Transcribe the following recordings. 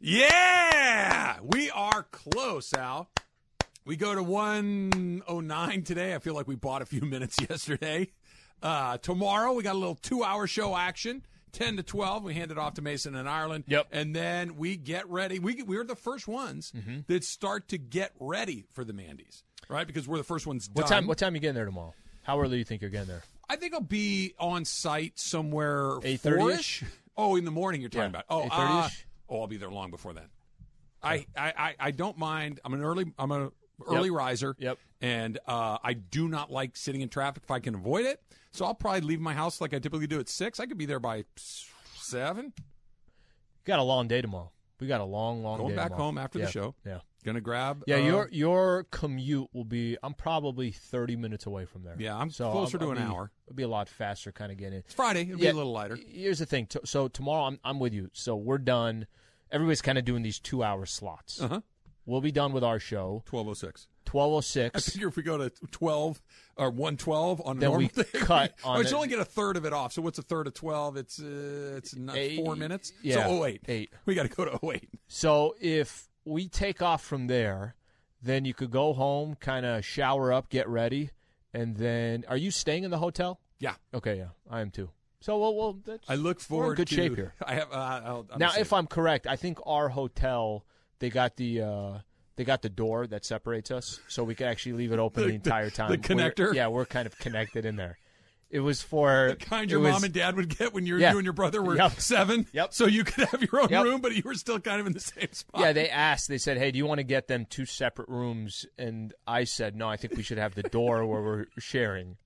Yeah, we are close, Al. We go to 109 today. I feel like we bought a few minutes yesterday. Uh, tomorrow, we got a little two hour show action. 10 to 12, we hand it off to Mason in Ireland. Yep. And then we get ready. We, we're the first ones Mm-hmm. that start to get ready for the Mandy's, right? Because we're the first ones What time? What time you getting there tomorrow? How early do you think you're getting there? I think I'll be on site somewhere 8:30 4-ish. Oh, in the morning you're talking Yeah, about. Oh, 8:30 uh? Oh, I'll be there long before then. I, I, I, I don't mind. I'm an early I'm an early riser. Yep. And uh, I do not like sitting in traffic if I can avoid it. So I'll probably leave my house like I typically do at six. I could be there by seven. got a long day tomorrow. We got a long, long Going back tomorrow. home after Yeah, the show. Yeah. Gonna grab. Yeah, uh, your your commute will be. I'm probably 30 minutes away from there. Yeah, I'm so closer I'll- to I'll an be- hour. It'll be a lot faster, kind of getting. It's Friday. It'll be a little lighter. Here's the thing. So tomorrow, I'm I'm with you. So we're done. Everybody's kind of doing these two hour slots. Uh huh. We'll be done with our show. 1206. 1206. I figure if we go to 12 or 112 on Then we normal day, cut oh, on it's only get a third of it off. So what's a third of 12? It's uh, it's not Eight- four minutes. yeah, So 08. eight. We got to go to 08. So if we take off from there, then you could go home, kind of shower up, get ready, and then are you staying in the hotel? Yeah. Okay, yeah, I am too. So well, well that's, I look forward good to shape here. I have uh, now, if I'm correct, I think our hotel they got the uh, they got the door that separates us, so we could actually leave it open the, The- entire time. the We're- connector? yeah, we're kind of connected in there. It was for the kind your was- mom and dad would get when you Yeah. you and your brother were Yep. seven. Yep. So you could have your own Yep. room, but you were still kind of in the same spot. Yeah, they asked. They said, "Hey, do you want to get them two separate rooms?" And I said, "No, I think we should have the door where we're sharing."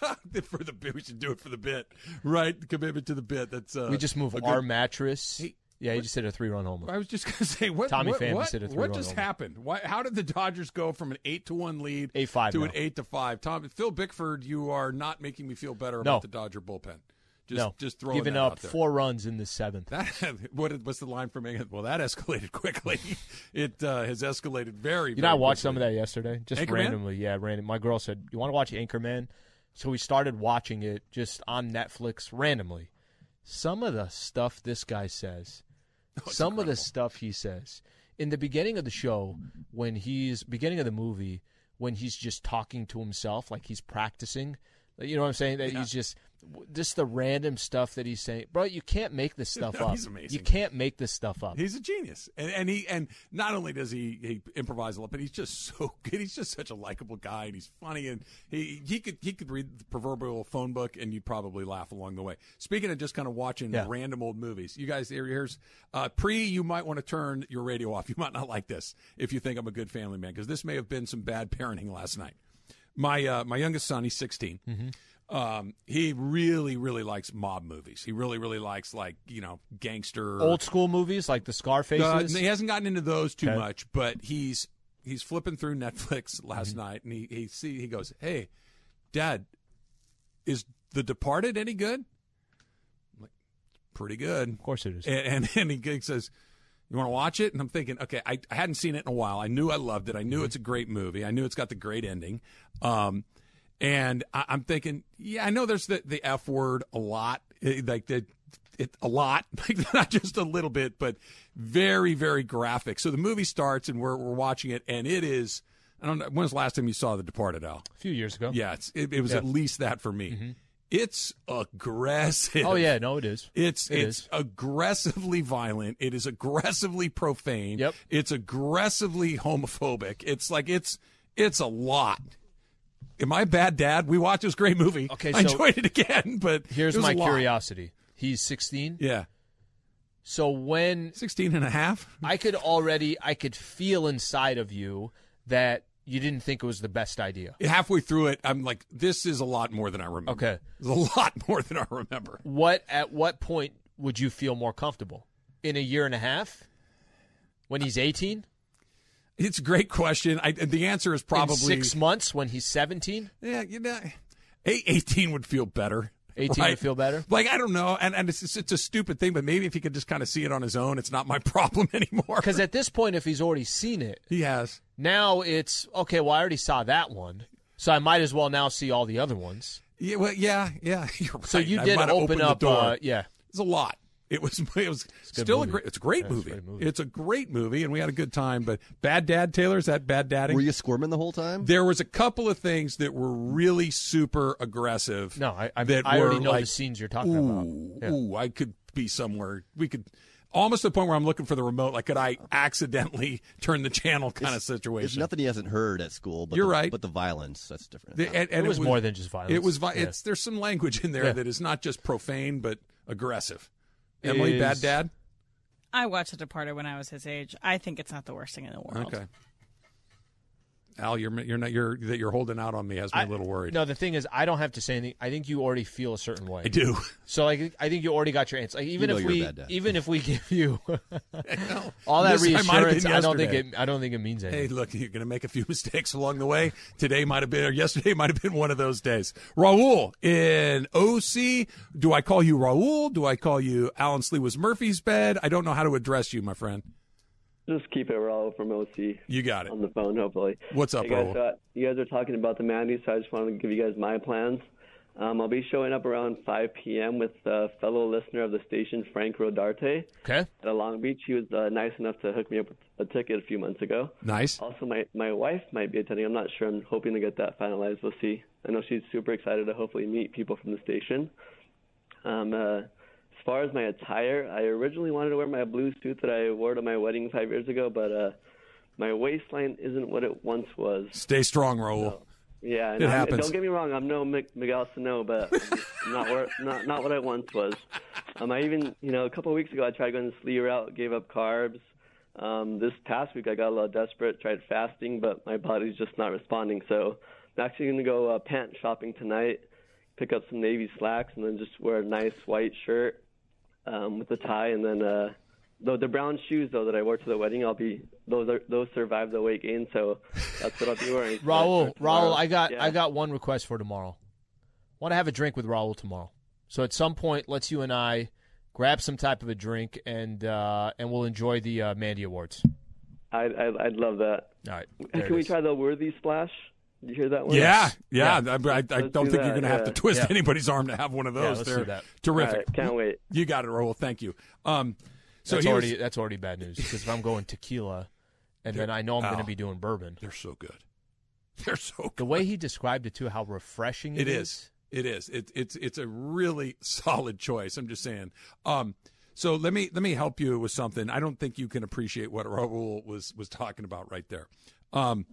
for the bit, we should do it for the bit, right? Commitment to the bit. That's uh, We just move a good- our mattress. Hey, yeah, he just hit a three-run homer. I was just gonna say what Tommy what, Pham what, just what just homer. happened? Why, how did the Dodgers go from an eight to one lead 8-5 to an eight to five? Tom Phil Bickford, you are not making me feel better No. about the Dodger bullpen. Just no, just throwing giving up four runs in the seventh. That what what's the line for me? Well, that escalated quickly. it uh, has escalated very. You know, I watched some of that yesterday, just Anchorman? randomly. Yeah, random. My girl said, "You want to watch Anchorman?" So we started watching it just on Netflix randomly. Some of the stuff this guy says, some of the stuff he says in the beginning of the show, when he's beginning of the movie, when he's just talking to himself, like he's practicing. You know what I'm saying? That he's just just the random stuff that he's saying, bro. You can't make this stuff No, up. he's amazing. You can't make this stuff up. He's a genius, and, and he and not only does he, he improvise a lot, but he's just so good. He's just such a likable guy, and he's funny, and he he could he could read the proverbial phone book, and you'd probably laugh along the way. Speaking of just kind of watching Yeah. random old movies, you guys, here- here's uh, pre. You might want to turn your radio off. You might not like this if you think I'm a good family man, because this may have been some bad parenting last night. My uh, my youngest son, he's 16. Um, he really, really likes mob movies. He really, really likes like you know gangster Old school movies like the Scarfaces. uh, he hasn't gotten into those too Okay. much, but he's he's flipping through Netflix last Mm-hmm. night, and he he see he goes, "Hey, Dad, is The Departed any good?" I'm like, "Pretty good." of course it is. And and, and he says, "You want to watch it?" And I'm thinking, okay, I, I hadn't seen it in a while. I knew I loved it. I knew it's a great movie. I knew it's got the great ending. Um, and I, I'm thinking, yeah, I know there's the the F word a lot, eh, like the. It, a lot, like not just a little bit, but very, very graphic. So the movie starts, and we're we're watching it, and it is. I don't know. When's the last time you saw The Departed, Al? a few years ago. Yeah, it's, it, it was Yeah. at least that for me. It's aggressive. Oh yeah, no, it is. It's It it's is. aggressively violent. It is aggressively profane. Yep. It's aggressively homophobic. It's like it's it's a lot. Am I a bad dad? We watched this great movie. Okay, I enjoyed it again, but Here's my curiosity. He's 16. Yeah, So when 16 and a half. I could already, I could feel inside of you that you didn't think it was the best idea. Halfway through it, I'm like, this is a lot more than I remember. Okay. It's a lot more than I remember. What at what point would you feel more comfortable? In a year and a half? When he's 18? It's a great question. I, the answer is probably In six months when he's 17? Yeah, you know, 18 would feel better. 18 right? would feel better? Like I don't know, and and it's it's, a stupid thing, but maybe if he could just kind of see it on his own, it's not my problem anymore. Because at this point, if he's already seen it, he has. now it's okay. Well, I already saw that one, so I might as well now see all the other ones. Yeah, well, yeah, yeah. You're right. So you did open up, the door. uh, yeah. It's a lot. It was it was good still a great. It's a great, Yeah, it's a movie. great movie. It's a great movie, and we had a good time. But Bad Dad Taylor is that Bad Dadding? Were you squirming the whole time? there was a couple of things that were really super aggressive. No, I I, that I already know like, the scenes you're talking ooh, about. Yeah. ooh, I could be somewhere. We could almost to the point where I'm looking for the remote. Like, could I accidentally turn the channel kind of There's situation? nothing he hasn't heard at school. But You're the, right. But the violence, that's different. The- and, and It was more than just violence. It was. Vi- Yeah. It's there's some language in there Yeah. that is not just profane but aggressive. Emily, bad dad. I watched The Departed when I was his age. I think it's not the worst thing in the world. Okay. Al, you're you're not you're that you're holding out on me has me a I- little worried. No, the thing is, I don't have to say anything. I think you already feel a certain way. I do. So, like, I think you already got your answer. Like, even know if we, even if we give you all that This I reassurance, been I don't think it. I don't think it means anything. Hey, look, you're going to make a few mistakes along the way. Today might have been, or yesterday might have been one of those days. Raul in OC. Do I call you Raul? Do I call you Alan Slee was Murphy's bed? I don't know how to address you, my friend. Just keep it Raul from OC You got it. on the phone, hopefully. What's up, hey guys, uh, you guys are talking about the Mandy, so I just wanted to give you guys my plans. Um, I'll be showing up around 5 p.m. with a fellow listener of the station, Frank Rodarte, Okay. at a Long Beach. He was uh, nice enough to hook me up with a ticket a few months ago. Nice. Also, my, my wife might be attending. I'm not sure. I'm hoping to get that finalized. We'll see. I know she's super excited to hopefully meet people from the station. Um, uh, far as my attire, I originally wanted to wear my blue suit that I wore to my wedding five years ago, but uh, my waistline isn't what it once was. Stay strong, Raul. Yeah, It I'm- happens. don't get me wrong. I'm no Miguel Sano, but not where, not not what I once was. Um, I even you know a couple of weeks ago I tried going the slee route, gave up carbs. Um, this past week I got a little desperate, tried fasting, but my body's just not responding. So I'm actually going to go uh, pant shopping tonight, pick up some navy slacks, and then just wear a nice white shirt um, with the tie, and then uh, the the brown shoes though that I wore to the wedding, I'll be those are those survived the weight gain, so that's what I'll be wearing. for- Raul. Raul, I got Yeah. I got one request for tomorrow. Want to have a drink with Raul tomorrow. So at some point, let's you and I grab some type of a drink and uh, and we'll enjoy the uh, Mandy Awards. I'd, I'd, I'd love that. All right. Hey, there it Can we is. try the worthy splash? Did you hear that one? Yeah, yeah. Yeah. I, I, I don't do think you're going to have to twist Yeah. anybody's arm to have one of Yeah, those. let's They're do that. terrific. All right, can't wait. You got it, Raul. Thank you. Um, so that's already was- that's already bad news because if I'm going tequila, and then I know I'm going to be doing bourbon. they're so good. They're so good. The way he described it too, how refreshing It is. It is. It, it's it's a really solid choice. I'm just saying. Um, so let me let me help you with something. I don't think you can appreciate what Raul was was talking about right there. Um,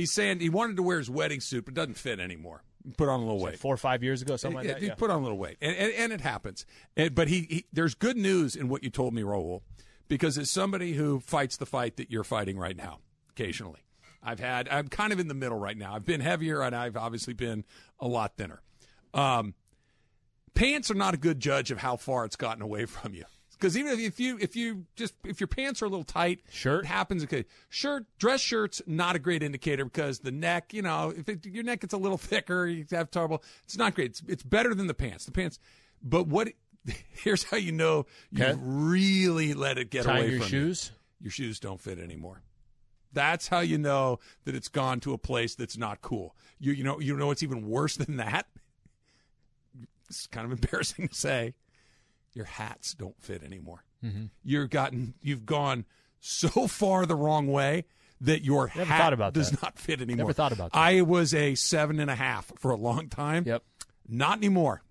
he's saying he wanted to wear his wedding suit, but doesn't fit anymore. Put on a little weight. Four or five years ago, something like Yeah, that. he Yeah. put on a little weight, and and, and it happens. And, but he, he there's good news in what you told me, Raul, because as somebody who fights the fight that you're fighting right now, occasionally, I've had I'm kind of in the middle right now. I've been heavier, and I've obviously been a lot thinner. Um, pants are not a good judge of how far it's gotten away from you. Because even if, you if you just if your pants are a little tight, Shirt? it happens. Okay, shirt, dress shirts, not a great indicator because the neck, you know, if it, your neck gets a little thicker, you have trouble. It's not great. It's, it's better than the pants. The pants, but what? Here's how you know you Okay. really let it get Tying away your from you. shoes. Your shoes don't fit anymore. That's how you know that it's gone to a place that's not cool. You you know you know what's even worse than that. It's kind of embarrassing to say. Your hats don't fit anymore. Mm-hmm. You've gotten you've gone so far the wrong way that your Never hat thought about does that. not fit anymore. Never thought about that. I was a seven and a half for a long time. Yep. Not anymore.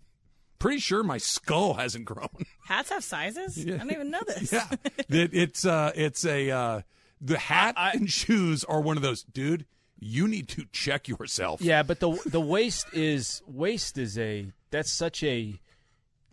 Pretty sure my skull hasn't grown. Hats have sizes? I don't even know this. Yeah, that it's uh, it's a uh, the hat I- and shoes are one of those, dude. You need to check yourself. Yeah, but the the waist is waist is a that's such a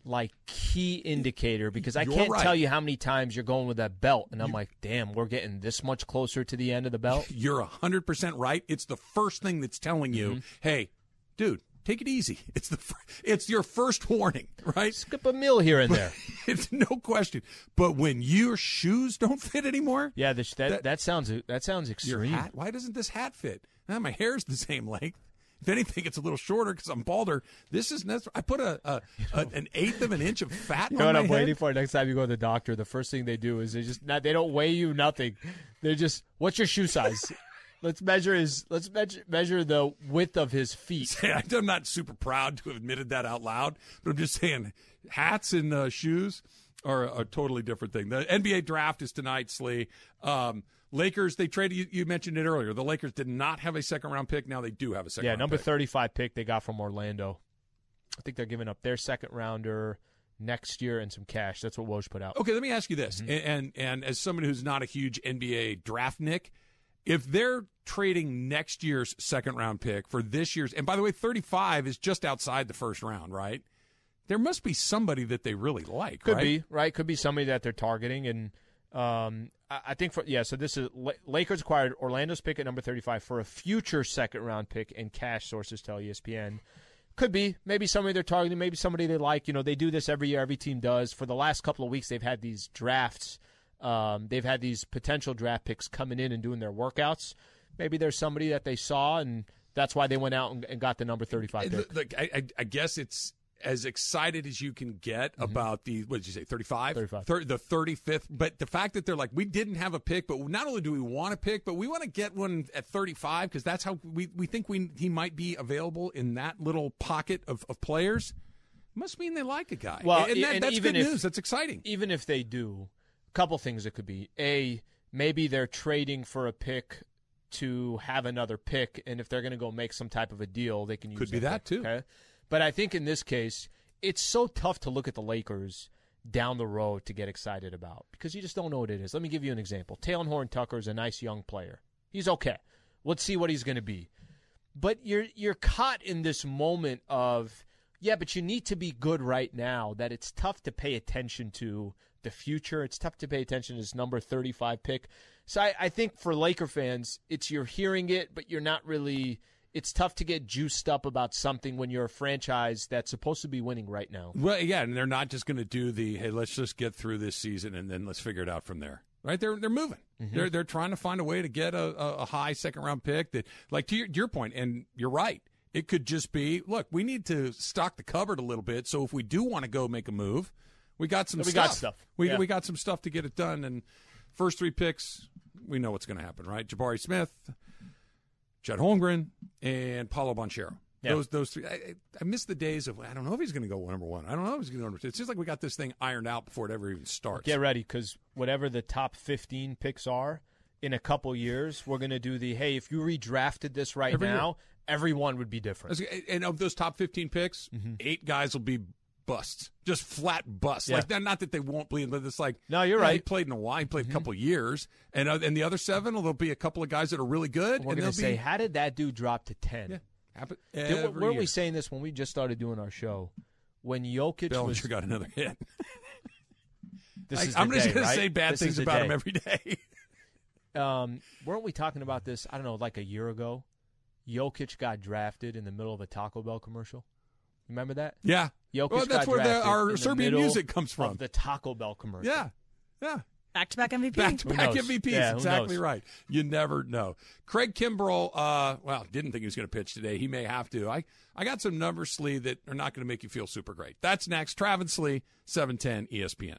like key indicator because I You're can't right. tell you how many times you're going with that belt and I'm like, damn, we're getting this much closer to the end of the belt. You're hundred percent right. It's the first thing that's telling you, Mm-hmm. hey, dude, take it easy. It's the it's your first warning, right? Skip a meal here and there. It's no question. But when your shoes don't fit anymore, Yeah, this, that, That- that sounds that sounds your extreme. hat. Why doesn't this hat fit? Ah, my hair's the same length. If anything, it's a little shorter because I'm balder. This is that's- I put a, a, a an eighth of an inch of fat You know on what I'm head. waiting for? Next time you go to the doctor, the first thing they do is they just not, they don't weigh you nothing. They're just what's your shoe size? let's measure his let's measure measure the width of his feet. I'm not super proud to have admitted that out loud, but I'm just saying hats and uh, shoes. are a, a totally different thing. The NBA draft is tonight, Slee. Um, Lakers, they traded. You, you mentioned it earlier. The Lakers did not have a second round pick. Now they do have a second. Yeah, number pick. 35 pick they got from Orlando. I think they're giving up their second rounder next year and some cash. That's what Woj put out. Okay, let me ask you this, Mm-hmm. and, and and as someone who's not a huge NBA draft nick, if they're trading next year's second round pick for this year's, and by the way, thirty five is just outside the first round, right? There must be somebody that they really like, Could right? be right. Could be somebody that they're targeting, and um, I, I think for yeah. So this is Lakers acquired Orlando's pick at number thirty-five for a future second-round pick, and cash sources tell ESPN. Could be maybe somebody they're targeting, maybe somebody they like. You know, they do this every year. Every team does. For the last couple of weeks, they've had these drafts. Um, they've had these potential draft picks coming in and doing their workouts. Maybe there's somebody that they saw, and that's why they went out and, and got the number thirty-five pick. Look, look, I, I, I guess it's as excited as you can get mm-hmm. about the what did you say 35 35. Thir- the 35th but the fact that they're like we didn't have a pick but not only do we want a pick but we want to get one at 35 because that's how we, we think we he might be available in that little pocket of, of players. Must mean they like a guy. Well, and, that, and that's good if- news. That's exciting. even if they do, a couple things it could be. A, maybe they're trading for a pick to have another pick, and if they're going to go make some type of a deal, they can use Could be that, pick, too. Okay, but I think in this case, it's so tough to look at the Lakers down the road to get excited about because you just don't know what it is. Let me give you an example. Talen Horton-Tucker is a nice young player. He's okay. Let's see what he's going to be. But you're you're caught in this moment of yeah, but you need to be good right now. That it's tough to pay attention to the future. It's tough to pay attention to this number 35 pick. So I, I think for Laker fans, it's you're hearing it, but you're not really. It's tough to get juiced up about something when you're a franchise that's supposed to be winning right now. well yeah and they're not just going to do the hey let's just get through this season and then let's figure it out from there. Right? They're they're moving. Mm-hmm. They're they're trying to find a way to get a, a, high second round pick that like to your, your point and you're right. It could just be look we need to stock the cupboard a little bit so if we do want to go make a move we got some We stuff got stuff. we, Yeah. we got some stuff to get it done and first three picks we know what's going to happen right? Jabari smith Chet Holmgren and Paolo Banchero. Yeah. Those those three. I, I- miss the days of I don't know if he's going to go number one. I don't know if he's going to go number two. It's just like we got this thing ironed out before it ever even starts. Get ready because whatever the top 15 picks are in a couple years, we're going to do the hey, if you redrafted this right Every year. now, everyone would be different. And of those top fifteen picks, mm-hmm. eight guys will be busts, just flat busts. Mm-hmm. Yeah. Like not- not that they won't bleed, but it's like No, you're He right. Mm-hmm. played in a while. He played a couple years, and uh, and the other seven, there'll be a couple of guys that are really good. We're and to say, be, how did that dude drop to 10? yeah, happen Did- weren't year. we saying this when we just started doing our show? When Jokic Bellinger was, got another hit. this Like, is I'm just gonna right? say bad This things about day. him every day. Um, weren't we talking about this? I don't know, like a year ago. Jokic got drafted in the middle of a Taco Bell commercial. Remember that? yeah, Jokic well, that's got where the, our Serbian middle music comes of from. the Taco Bell commercial. Yeah, yeah. Back to back MVP. Back to back knows? MVPs. Yeah, exactly right. You never know. Craig Kimbrel, uh, well, didn't think he was going to pitch today. He may have to. I, I got some numbers, Slee, that are not going to make you feel super great. That's next. Travis Lee, E 710 ESPN.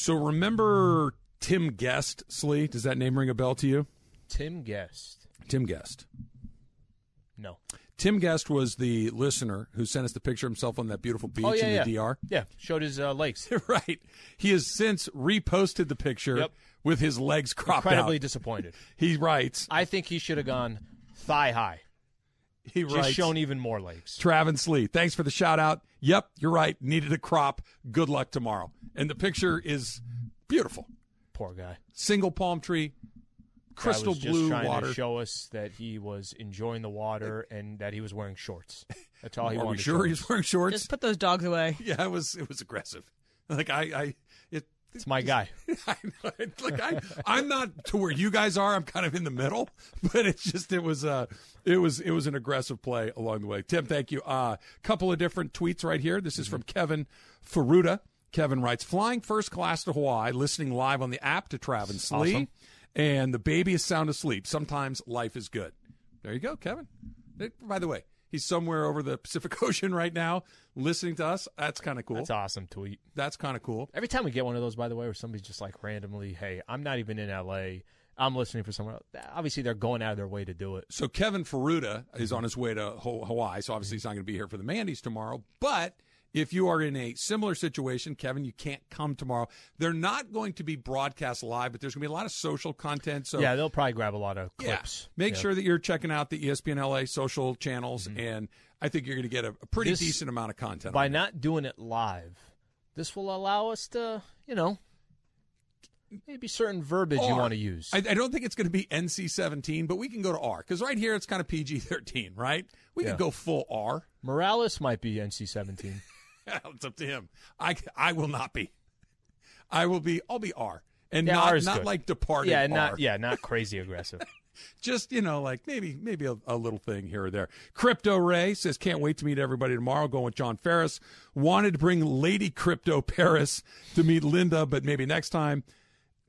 So remember Tim Guest, Slee? Does that name ring a bell to you? Tim Guest. Tim Guest. No. Tim Guest was the listener who sent us the picture of himself on that beautiful beach Oh, yeah, in yeah. the DR. Yeah, showed his uh, legs. right. He has since reposted the picture Yep. with his legs cropped Incredibly out. disappointed. He writes, I think he should have gone thigh high. He Just writes, shown even more legs. Travis Lee, thanks for the shout out. Yep, you're right. Needed a crop. Good luck tomorrow. And the picture is beautiful. Poor guy. Single palm tree, crystal Guy was just blue trying water. to show us that he was enjoying the water and that he was wearing shorts. That's all he Are wanted. we sure he's wearing shorts? Just put those dogs away. yeah, it was it was aggressive. Like I, I it It's my guy. I know. It's Like I, I'm not to where you guys are. I'm kind of in the middle, but it's just it was uh it was it was an aggressive play along the way. Tim, thank you. A uh, couple of different tweets right here. This is from Kevin Faruda. Kevin writes, "Flying first class to Hawaii, listening live on the app to Travis Lee, Awesome. and the baby is sound asleep. Sometimes life is good." There you go, Kevin. By the way, he's somewhere over the Pacific Ocean right now listening to us. That's kind of cool. That's awesome tweet. That's kind of cool. Every time we get one of those, by the way, where somebody's just like randomly, "Hey, I'm not even in LA. I'm listening for someone." else." Obviously, they're going out of their way to do it. So Kevin Faruda is mm-hmm. on his way to Hawaii, so obviously mm-hmm. he's not going to be here for the Mandy's tomorrow. But if you are in a similar situation, Kevin, you can't come tomorrow. They're not going to be broadcast live, but there's going to be a lot of social content. So yeah, they'll probably grab a lot of yeah, clips. make Yeah. sure that you're checking out the ESPN LA social channels, mm-hmm. and I think you're going to get a, a pretty This- decent amount of content. by not doing it live, this will allow us to, you know, maybe certain verbiage you oh, want to use. I, I don't think it's going to be NC 17, but we can go to R because right here it's kind of PG 13, right? We Yeah. can go full R. Morales might be NC-17. it's up to him. I, I will not be. I will be. I'll be R, and Yeah, not not good. like departed. yeah, R. not yeah, not crazy aggressive. Just you know, like maybe maybe a, a little thing here or there. Crypto Ray says, "Can't wait to meet everybody tomorrow." Going with John Ferris. Wanted to bring Lady Crypto Paris to meet Linda, but maybe next time.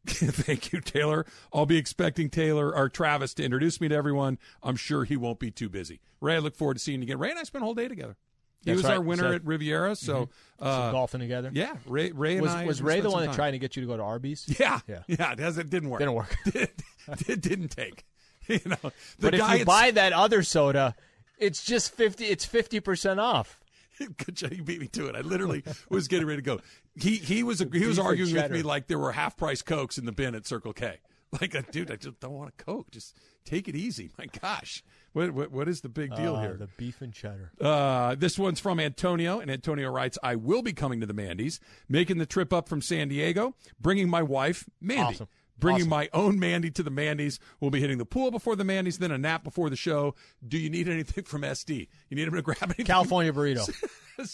Thank you, Taylor. I'll be expecting Taylor or Travis to introduce me to everyone. I'm sure he won't be too busy. Ray, I look forward to seeing you again. Ray and I spent a whole day together. He That's was right. our winner So- at Riviera, so Some uh, golfing together. yeah, Ray, Ray and Was, I was Ray the one that tried to get you to go to Arby's? Yeah, Yeah. yeah, it, has, it didn't work. Didn't work. it, didn't take. You know, the but if you buy that other soda, it's just fifty. It's fifty percent off. Good job, you beat me to it. I literally was getting ready to go. He he was he was arguing with me like there were half price cokes in the bin at Circle K. Like, dude, I just don't want a coke. Just take it easy. My gosh, what what, what is the big deal Uh, here? The beef and cheddar. Uh, this one's from Antonio, and Antonio writes, "I will be coming to the Mandy's, making the trip up from San Diego, bringing my wife Mandy." Awesome. Bringing Awesome. my own Mandy to the Mandy's. We'll be hitting the pool before the Mandy's, then a nap before the show. Do you need anything from SD? You need him to grab anything? California burrito.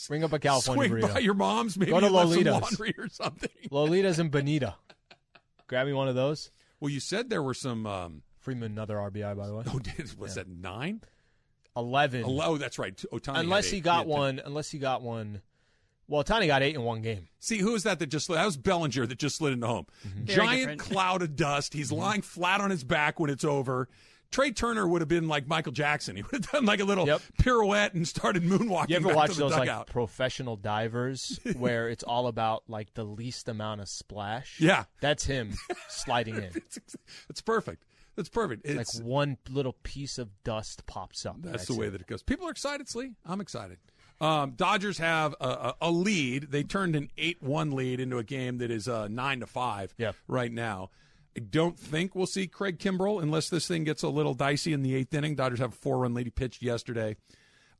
Bring up a California Swing burrito. by your mom's. Maybe Go to Lolita's. laundry or something. Lolita's and Bonita. Grab me one of those. Well, you said there were some. Um, Freeman another RBI by the way. oh, did, was that nine? Eleven. Oh, that's right. Ohtani had unless he got had ten. one. Unless he got one. Well, Tony got eight in one game. See, who is that that just slid? That was Bellinger that just slid into home. Mm-hmm. Very Giant different. cloud of dust. He's mm-hmm. lying flat on his back when it's over. Trea Turner would have been like Michael Jackson. He would have done like a little Yep. pirouette and started moonwalking. You ever back watch to the those like professional divers where it's all about like the least amount of splash? Yeah. That's him sliding in. It's, it's perfect. It's perfect. Like one little piece of dust pops up. that's, the it. way that it goes. People are excited, Slee. I'm excited. Um, Dodgers have a, a, a lead. They turned an eight-one lead into a game that is uh, nine to five right now. I don't think we'll see Craig Kimbrel unless this thing gets a little dicey in the eighth inning. Dodgers have a four-run lead. He pitched yesterday.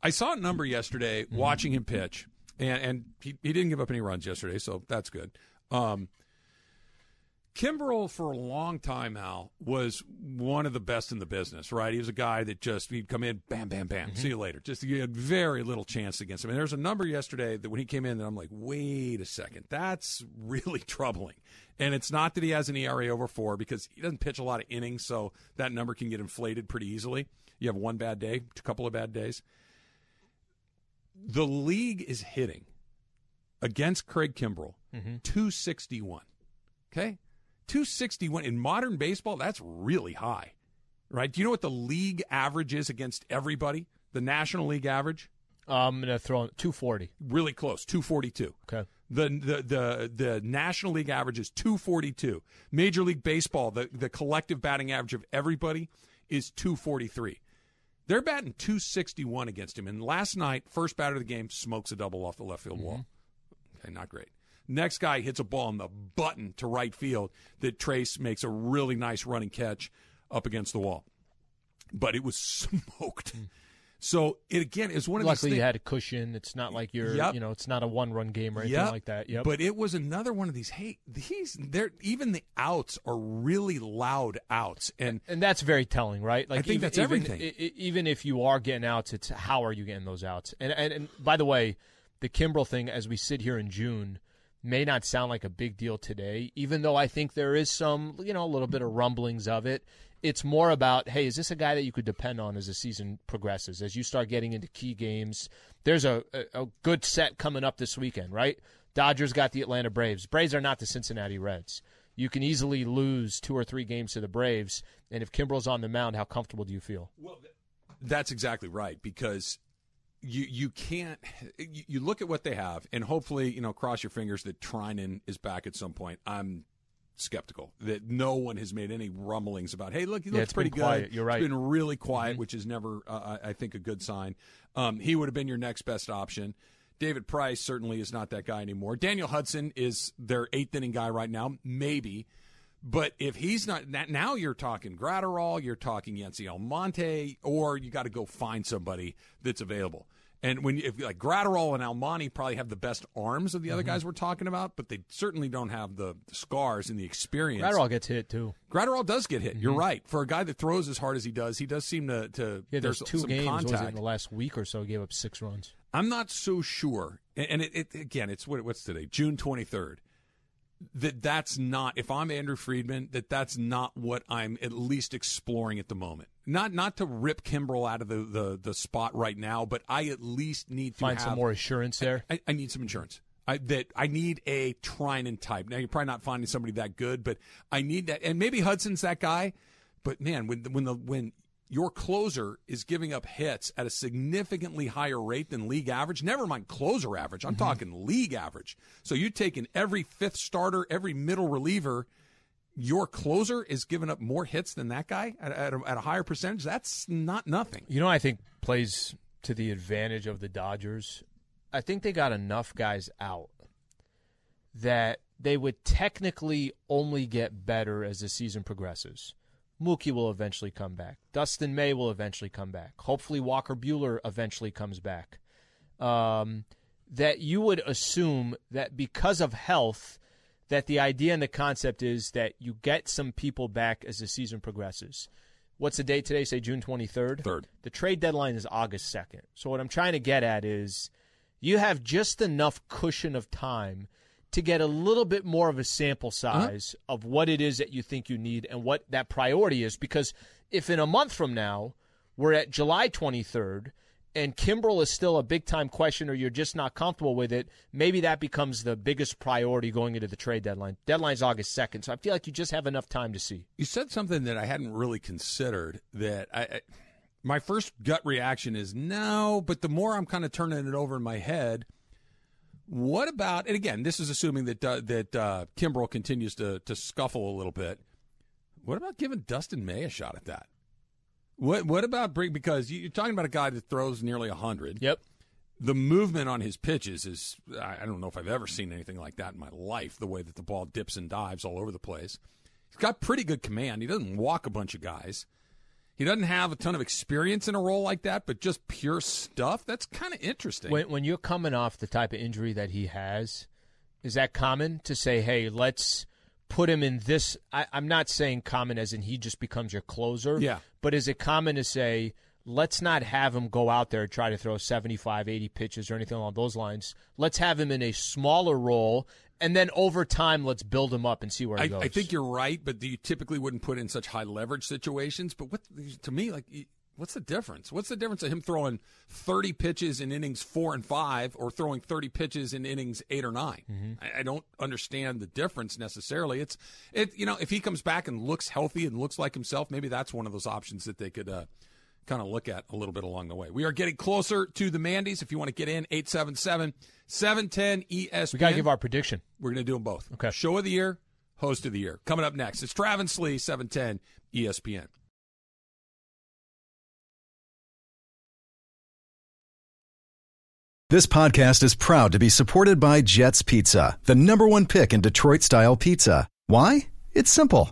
I saw a number yesterday Mm-hmm. watching him pitch, and, and he, he didn't give up any runs yesterday, so that's good. Um, Kimbrel, for a long time, Al, was one of the best in the business, right? He was a guy that just, he'd come in, bam, bam, bam, mm-hmm. see you later. Just, you had very little chance against him. And there's a number yesterday that when he came in, that I'm like, wait a second, that's really troubling. And it's not that he has an ERA over four because he doesn't pitch a lot of innings, so that number can get inflated pretty easily. You have one bad day, a couple of bad days. The league is hitting against Craig Kimbrel mm-hmm. 261. Okay? 261 in modern baseball, that's really high. Right? Do you know what the league average is against everybody? The National League average? I'm gonna throw in 240. Really close, 242. Okay. The, the the the National League average is 242. Major League Baseball, the, the collective batting average of everybody is 243. They're batting 261 against him. And last night, first batter of the game smokes a double off the left field wall. Mm-hmm. Okay, not great. Next guy hits a ball on the button to right field that Trayce makes a really nice running catch up against the wall. But it was smoked. So it again is one of Luckily, these Luckily, you had a cushion. It's not like you're, Yep. you know, it's not a one-run game or anything Yep. like that. Yep. But it was another one of these. Hey, these they're even the outs are really loud outs, and and that's very telling, right? Like I think even, that's everything. i- Even if you are getting outs, it's how are you getting those outs? And and, and by the way, the Kimbrel thing, as we sit here in June, may not sound like a big deal today, even though I think there is some, you know, a little bit of rumblings of it. It's more about, hey, is this a guy that you could depend on as the season progresses? As you start getting into key games, there's a, a, a good set coming up this weekend, right? Dodgers got the Atlanta Braves. Braves are not the Cincinnati Reds. You can easily lose two or three games to the Braves, and if Kimbrel's on the mound, how comfortable do you feel? Well, that's exactly right because you you can't you, you look at what they have and hopefully you know cross your fingers that Treinen is back at some point. I'm skeptical that no one has made any rumblings about hey look he Yeah, looks pretty good. quiet. You're right. It's been really quiet, which is never uh, I think a good sign. Um, he would have been your next best option. David Price certainly is not that guy anymore. Daniel Hudson is their eighth inning guy right now, maybe. But if he's not now, you're talking Graterol, you're talking Yency Almonte, or you got to go find somebody that's available. And when you, if like Graterol and Almonte probably have the best arms of the other mm-hmm. guys we're talking about, but they certainly don't have the scars and the experience. Graterol gets hit too. Graterol does get hit. You're mm-hmm. right. For a guy that throws as hard as he does, he does seem to to Yeah, there's, there's two games what was it, contact. in the last week or so. He gave up six runs. I'm not so sure, and and it, it again, it's what what's today, June 23rd. That that's not. If I'm Andrew Friedman, that that's not what I'm at least exploring at the moment. Not not to rip Kimbrel out of the the, the spot right now, but I at least need to Find have, some more assurance there. I, I need some insurance. I, that I need a Treinen type. Now you're probably not finding somebody that good, but I need that. And maybe Hudson's that guy. But man, when when the when your closer is giving up hits at a significantly higher rate than league average, never mind closer average. I'm mm-hmm. talking league average. So you're taking every fifth starter, every middle reliever. Your closer is giving up more hits than that guy at, at, a, at a higher percentage. That's not nothing. You know, I think plays to the advantage of the Dodgers. I think they got enough guys out that they would technically only get better as the season progresses. Mookie will eventually come back. Dustin May will eventually come back. Hopefully, Walker Buehler eventually comes back. Um, that you would assume that because of health, that the idea and the concept is that you get some people back as the season progresses. What's the date today? Say June 23rd? Third. The trade deadline is August 2nd. So, what I'm trying to get at is you have just enough cushion of time to get a little bit more of a sample uh-huh. size of what it is that you think you need and what that priority is. Because if in a month from now we're at July 23rd and Kimbrel is still a big time question or you're just not comfortable with it, maybe that becomes the biggest priority going into the trade deadline. Deadline's August 2nd. So I feel like you just have enough time to see. You said something that I hadn't really considered. That I, I my first gut reaction is no, but the more I'm kind of turning it over in my head, what about? And again, this is assuming that uh, that uh, Kimbrel continues to to scuffle a little bit. What about giving Dustin May a shot at that? What what about bring because you- you're talking about a guy that throws nearly hundred. Yep. The movement on his pitches is I don't know if I've ever seen anything like that in my life. The way that the ball dips and dives all over the place. He's got pretty good command. He doesn't walk a bunch of guys. He doesn't have a ton of experience in a role like that, but just pure stuff. That's kind of interesting. When, when you're coming off the type of injury that he has, is that common to say, hey, let's put him in this? I, I'm not saying common as in he just becomes your closer. Yeah. But is it common to say, let's not have him go out there and try to throw 75, 80 pitches or anything along those lines? Let's have him in a smaller role. And then over time, let's build him up and see where he I, goes. I think you're right, but you typically wouldn't put in such high leverage situations. But what to me, like, what's the difference? What's the difference of him throwing 30 pitches in innings four and five, or throwing 30 pitches in innings eight or 9 Mm-hmm. I, I don't understand the difference necessarily. It's it, you know, if he comes back and looks healthy and looks like himself, maybe that's one of those options that they could. Uh, kind of look at a little bit along the way. We are getting closer to the Mandy's. If you want to get in, 877 710 ESPN. we got to give our prediction. We're going to do them both. Okay. Show of the year, host of the year. Coming up next, it's Travis Lee, 710 ESPN. This podcast is proud to be supported by Jets Pizza, the number one pick in Detroit style pizza. Why? It's simple.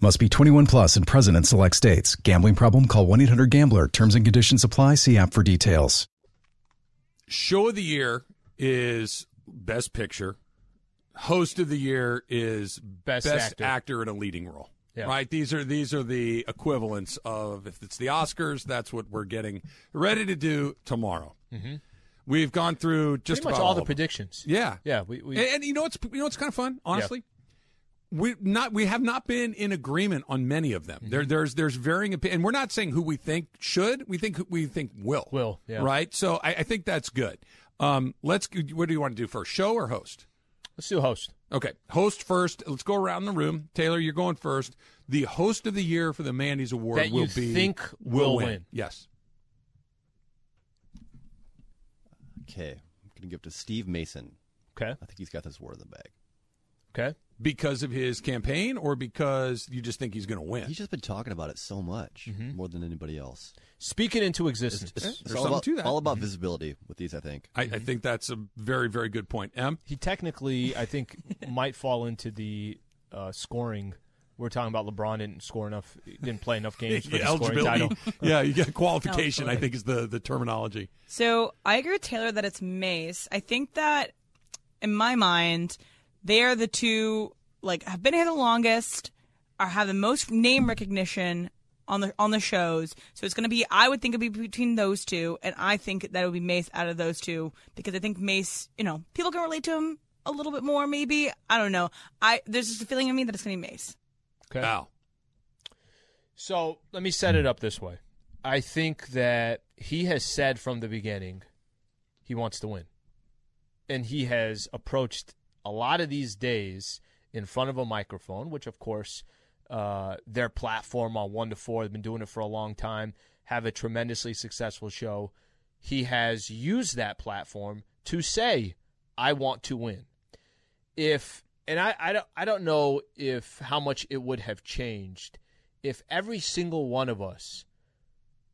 Must be 21 plus and present in select states. Gambling problem? Call 1 800 Gambler. Terms and conditions apply. See app for details. Show of the year is Best Picture. Host of the year is Best Best Actor. actor. in a leading role. Yeah. Right? These are these are the equivalents of if it's the Oscars, that's what we're getting ready to do tomorrow. Mm-hmm. We've gone through just Pretty much about all the predictions. Yeah, Yeah, we, we and, and you know what's you know what's kind of fun, honestly. We not we have not been in agreement on many of them. Mm-hmm. There there's there's varying opinion, and we're not saying who we think should. We think we think will. Will, yeah. right. So I, I think that's good. Um, let's. What do you want to do first? Show or host? let's do host. Okay, host first. Let's go around the room. Taylor, you're going first. The host of the year for the Mandy's Award That will you be think will win. Yes. Okay, I'm gonna give it to Steve Mason. Okay. I think he's got this war in the bag. Okay. Because of his campaign, or because you just think he's going to win? He's just been talking about it so much, Mm-hmm. more than anybody else. Speak it into existence. it's, it's there's all something about, to that. all about visibility with these. I think. I, I think that's a very, very good point. M. he technically, I think, might fall into the uh, scoring. We're talking about LeBron didn't score enough, didn't play enough games for the scoring title. yeah, you get qualification. I think is the the terminology. So I agree with Taylor that it's Mace. I think that in my mind, they are the two like have been here the longest, are have the most name recognition on the on the shows. So it's going to be I would think it'd be between those two, and I think that it would be Mace out of those two because I think Mace, you know, people can relate to him a little bit more. Maybe I don't know. I there's just a feeling in me that it's going to be Mace. Okay. Wow. So let me set it up this way. I think that he has said from the beginning he wants to win. And he has approached a lot of these days in front of a microphone, which, of course, uh, their platform on 1 to 4, they've been doing it for a long time, have a tremendously successful show. He has used that platform to say, I want to win. If and I, I don't I don't know if how much it would have changed if every single one of us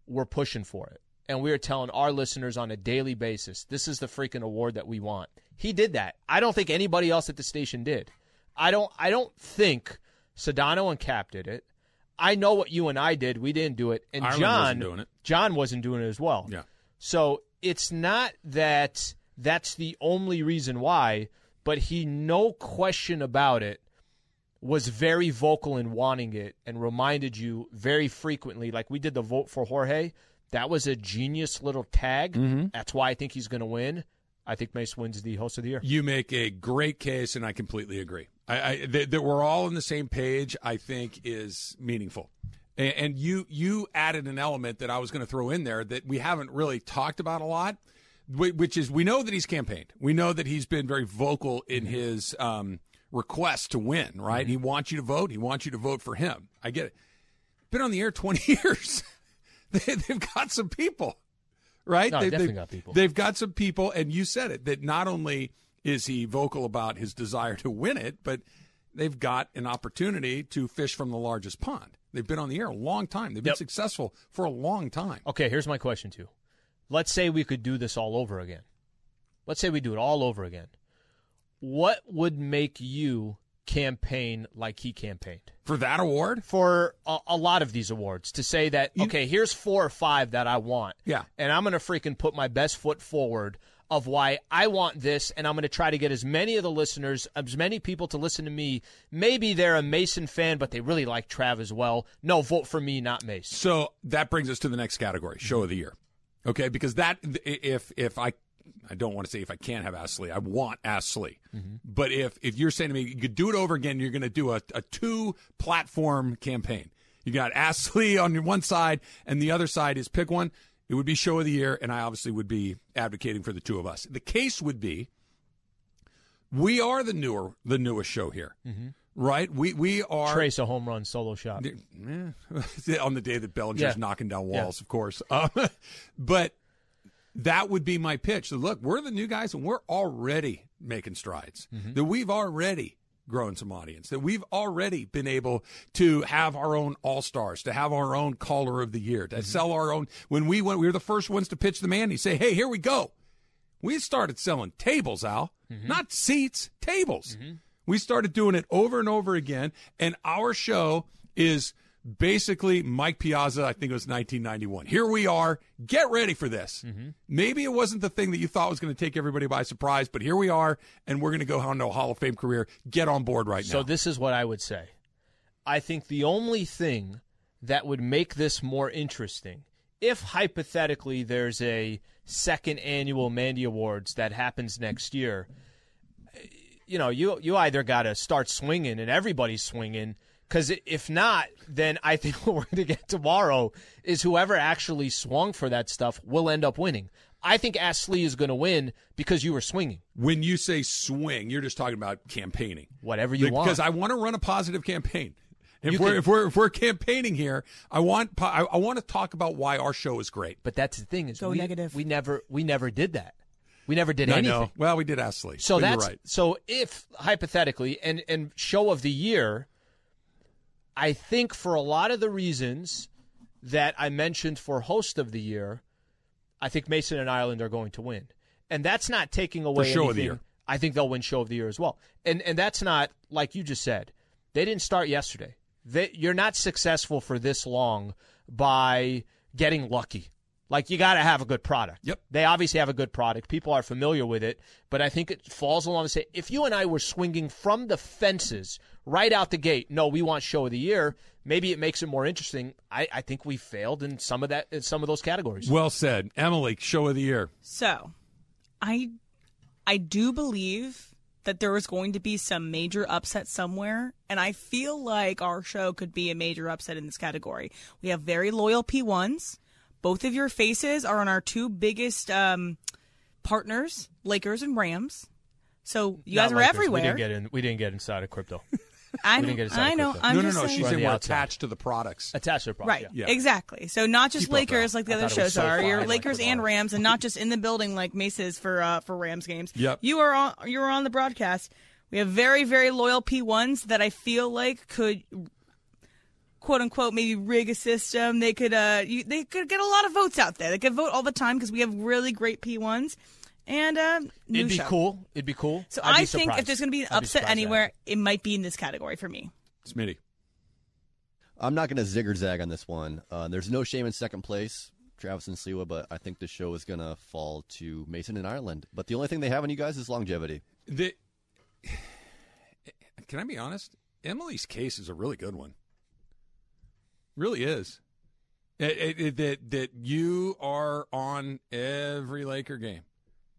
were pushing for it and we are telling our listeners on a daily basis this is the freaking award that we want. He did that. I don't think anybody else at the station did. I don't I don't think Sedano and Cap did it. I know what you and I did. We didn't do it. And Ireland John wasn't doing it. John wasn't doing it as well. Yeah. So it's not that that's the only reason why, but he, no question about it, was very vocal in wanting it and reminded you very frequently, like we did the vote for Jorge. That was a genius little tag. Mm-hmm. That's why I think he's going to win. I think Mace wins the host of the year. You make a great case, and I completely agree. I, I that, that we're all on the same page. I think is meaningful, and, and you you added an element that I was going to throw in there that we haven't really talked about a lot, which is we know that he's campaigned. We know that he's been very vocal in his um, request to win. Right? He wants you to vote. He wants you to vote for him. I get it. Been on the air twenty years. they, they've got some people right? No, They- definitely they've- got people. They've got some people, and you said it that not only is he vocal about his desire to win it, but they've got an opportunity to fish from the largest pond. They've been on the air a long time. They've been Yep. successful for a long time. Okay, here's my question to you. Let's say we could do this all over again. Let's say we do it all over again. What would make you campaign like he campaigned? For that award, For a, a lot of these awards to say that, okay, here's four or five that I want. Yeah. And I'm to freaking put my best foot forward of why I want this, and I'm to try to get as many of the listeners, as many people to listen to me. Maybe they're a Mason fan, but they really like Trav as well. No, vote for me, not Mace. So that brings us to the next category, show of the year. Okay, because that if if I I don't want to say if I can't have Ask Slee, I want Ask Slee. But if if you're saying to me you could do it over again, you're going to do a, a two platform campaign. You got Ask Slee on your one side, and the other side is pick one. It would be show of the year, and I obviously would be advocating for the two of us. The case would be we are the newer, the newest show here, right? We we are Trayce a home run solo shot. Eh, on the day that Bellinger's Yeah. knocking down Yeah. walls, of course. Um, but that would be my pitch. So look, we're the new guys, and we're already making strides. Mm-hmm. That we've already grown some audience. That we've already been able to have our own all stars, to have our own caller of the year, Mm-hmm. to sell our own. When we went, we were the first ones to pitch the Mandy. Say, hey, here we go. We started selling tables, Al, Mm-hmm. not seats, tables. We started doing it over and over again, and our show is basically Mike Piazza. I think it was 1991. Here we are. Get ready for this. Mm-hmm. Maybe it wasn't the thing that you thought was going to take everybody by surprise, but here we are, and we're going to go on to a Hall of Fame career. Get on board right So now. So, this is what I would say. I think the only thing that would make this more interesting, if hypothetically there's a second annual Mandy Awards that happens next year, you know, you you either got to start swinging and everybody's swinging. Because if not, then I think what we're going to get tomorrow is whoever actually swung for that stuff will end up winning. I think Ash Lee is going to win because you were swinging. when you say swing, you're just talking about campaigning. Whatever you want. because I want to run a positive campaign. If we're can- if we're if we're campaigning here, I want I, I want to talk about why our show is great. But that's the thing is Go we, negative. we never we never did that. We never did I anything. know. Well, we did Astley. So that's you're right. so if hypothetically and and show of the year, I think for a lot of the reasons that I mentioned for host of the year, I think Mason and Ireland are going to win, and that's not taking away show anything. of the year. I think they'll win show of the year as well, and and that's not like you just said. They didn't start yesterday. They, you're not successful for this long by getting lucky. Like you got to have a good product. Yep. They obviously have a good product. People are familiar with it, but I think it falls along the same. If you and I were swinging from the fences right out the gate, no, we want show of the year. Maybe it makes it more interesting. I, I think we failed in some of that in some of those categories. Well said, Emily. Show of the year. So, I I do believe that there is going to be some major upset somewhere, and I feel like our show could be a major upset in this category. We have very loyal P1s. Both of your faces are on our two biggest um, partners, Lakers and Rams. So you Not guys are Lakers. everywhere. We didn't get in. We didn't get inside of crypto. I we know. didn't get I know. crypto. I'm no, no, just no. saying. She We're on said we're outside. attached to the products. Attached to the product. Right, Yeah. Yeah. exactly. So not just Keep Lakers like the I other thought it was shows so are. You're like Lakers and Rams, and not just in the building like Mace's for uh, for Rams games. Yep. You are on. You are on the broadcast. We have very very loyal P1s that I feel like could quote unquote maybe rig a system. They could uh you, they could get a lot of votes out there. They could vote all the time because we have really great P1s. And uh, new It'd be show. cool. It'd be cool. So I'd be I think if there's going to be an upset surprised at it. anywhere, it might be in this category for me. Smitty. I'm not going to zig or zag on this one. Uh, there's no shame in second place, Travis and Sliwa, but I think the show is going to fall to Mason and Ireland. But the only thing they have on you guys is longevity. The, can I be honest? Emily's case is a really good one. Really is. It- it- it- that that you are on every Laker game.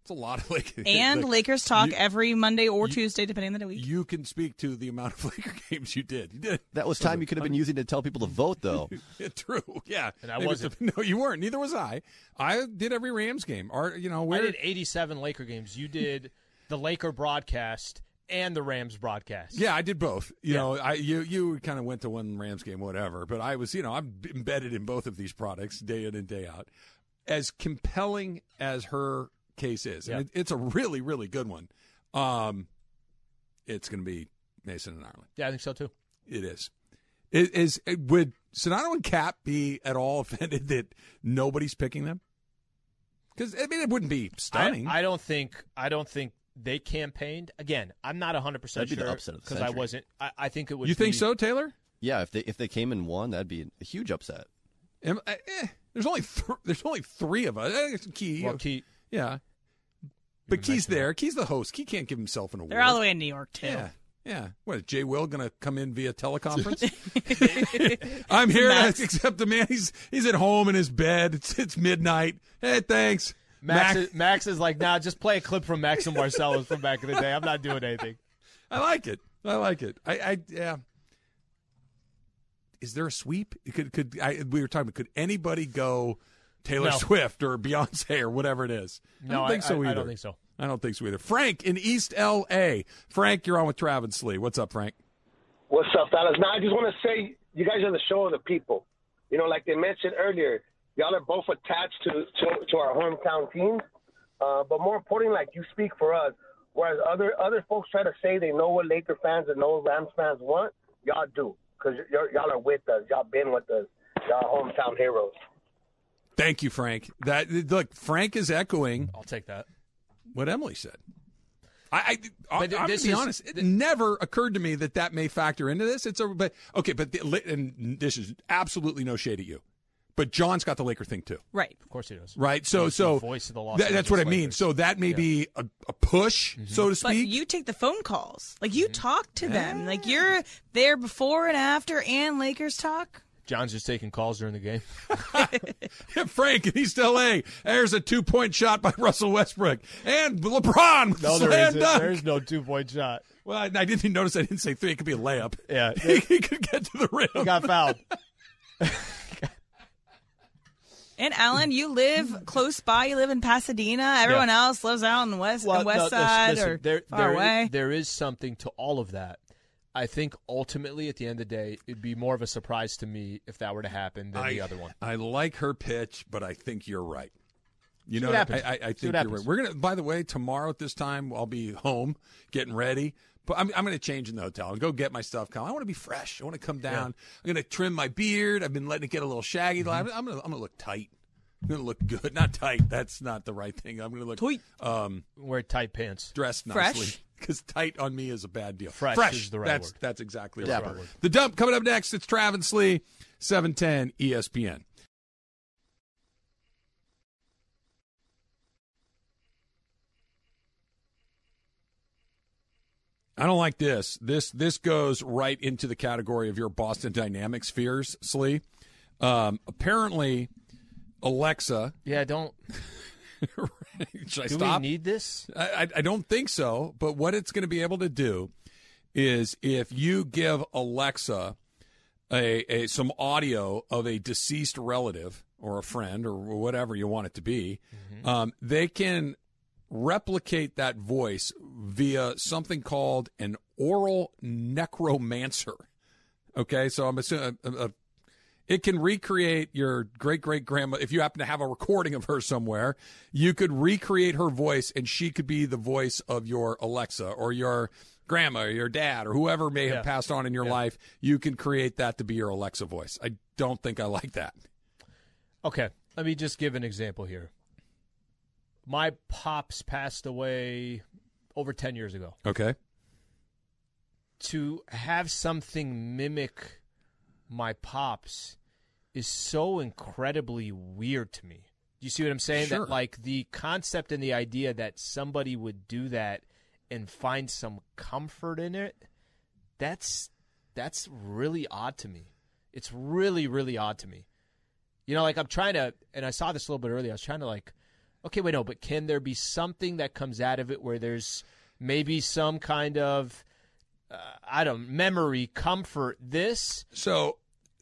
It's a lot of Laker. And like, Lakers talk you- every Monday or you- Tuesday, depending on the week. You can speak to the amount of Laker games you did. You did. That was time you could have been using to tell people to vote, though. Yeah, true. Yeah. And I Maybe wasn't. it's no, you weren't. Neither was I. I did every Rams game. Or you know, I did 87 Laker games. You did the Laker broadcast and the Rams broadcast. Yeah, I did both. You Yeah. know, I you you kind of went to one Rams game, whatever. But I was, you know, I'm embedded in both of these products day in and day out. As compelling as her case is, Yeah. and it, it's a really, really good one. Um, it's going to be Mason and Ireland. Yeah, I think so too. It is. It is. It, would Sedano and Kap be at all offended that nobody's picking them? Because I mean, it wouldn't be stunning. I, I don't think. I don't think they campaigned. Again, I'm not 100 percent sure the upset of the because I wasn't. I, I think it would. you think be- so, Taylor? Yeah, if they if they came and won, that'd be a huge upset. Am- eh, there's only th- there's only three of us. Eh, it's Key, Well, Key, yeah, but Even Key's mention there. Key's the host. Key can't give himself an award. They're all the way in New York too. Yeah, yeah. What is Jay Will going to come in via teleconference? I'm here to Max. accept the man. He's he's at home in his bed. It's it's midnight. Hey, thanks, Max, Mac- is, Max is like, nah, just play a clip from Max and Marcellus from back in the day. I'm not doing anything. I like it. I like it. I, I yeah. Is there a sweep? Could could I, we were talking? Could anybody go Taylor No. Swift or Beyonce or whatever it is? No, I don't think so either. I don't think so. I don't think so either. Frank in East L.A. Frank, you're on with Travis Lee. What's up, Frank? What's up, fellas? Now, I just want to say you guys are the show of the people. You know, like they mentioned earlier, y'all are both attached to to, to our hometown teams. Uh, but more importantly, like you speak for us. Whereas other other folks try to say they know what Laker fans and know what Rams fans want, y'all do because y'all are with us. Y'all been with us. Y'all hometown heroes. Thank you, Frank. That look, Frank is echoing. I'll take that. What Emily said. I, I, But I'm this to be is- honest. It never occurred to me that that may factor into this. It's a but okay, but the, and this is absolutely no shade at you, but John's got the Laker thing too, Right. Of course he does. right? So He's the so voice of the Los that- that's what I mean. Lakers. So that may Yeah. be a, a push, so to But speak. you take the phone calls. Like you Mm-hmm. talk to them. Like you're there before and after and Lakers talk. John's just taking calls during the game. Frank in East LA. There's a two point shot by Russell Westbrook and LeBron No, the there slam isn't. dunk. There's no two point shot. Well, I, I didn't even notice. I didn't say three. It could be a layup. Yeah. he, he could get to the rim. He got fouled. And Alan, you live close by. You live in Pasadena. Everyone else lives out in the west, Well, the west no, side listen, or there, far there is- away. there is something to all of that. I think ultimately, at the end of the day, it'd be more of a surprise to me if that were to happen than the other one. I like her pitch, but I think you're right. You know, what I. I, I think you're right. We're gonna. By the way, tomorrow at this time, I'll be home getting ready. But I'm, I'm going to change in the hotel and go get my stuff. Come, I want to be fresh. I want to come down. I'm going to trim my beard. I've been letting it get a little shaggy. Mm-hmm. I'm, going to. I'm going to look tight. I'm going to look good. Not tight. That's not the right thing. I'm going to look Tight. Um, Wear tight pants. dressed Fresh? Because tight on me is a bad deal. Fresh is the right that's, word. That's exactly Dapper. right. Word. The dump coming up next. It's Travis Lee, seven ten E ESPN. I don't like this. This this goes right into the category of your Boston Dynamics fears, Slee. Um, apparently, Alexa. Yeah, don't. Should I Do stop? we need this? I, I- don't think so. But what it's going to be able to do is if you give Alexa a, a some audio of a deceased relative or a friend or whatever you want it to be, um, they can replicate that voice via something called an oral necromancer. Okay, so I'm assuming. It can recreate your great great grandma. If you happen to have a recording of her somewhere, you could recreate her voice, and she could be the voice of your Alexa or your grandma or your dad or whoever may have Yeah. passed on in your life. You can create that to be your Alexa voice. I don't think I like that. Okay, let me just give an example here. My pops passed away over 10 years ago. Okay. To have something mimic my pops is so incredibly weird to me. Do you see what I'm saying? Sure. That like the concept and the idea that somebody would do that and find some comfort in it, that's that's really odd to me. It's really, really odd to me. You know, like I'm trying to, and I saw this a little bit earlier. I was trying to like, okay, wait, no, but can there be something that comes out of it where there's maybe some kind of, uh, I don't, memory, comfort? This, So,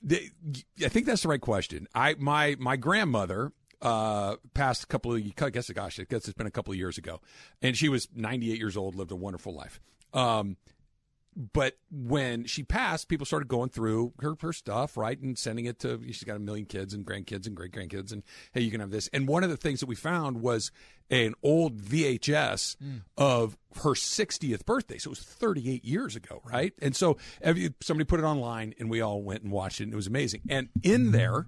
I think that's the right question. I my my grandmother uh, passed a couple of I guess gosh I guess it's been a couple of years ago, and she was 98 years old, lived a wonderful life. Um, but when she passed, people started going through her, her stuff, right, and sending it to. She's got a million kids and grandkids and great grandkids, and hey, you can have this. And one of the things that we found was an old VHS mm. of her 60th birthday. So it was 38 years ago, right? And so somebody put it online, and we all went and watched it, and it was amazing. And in mm-hmm. there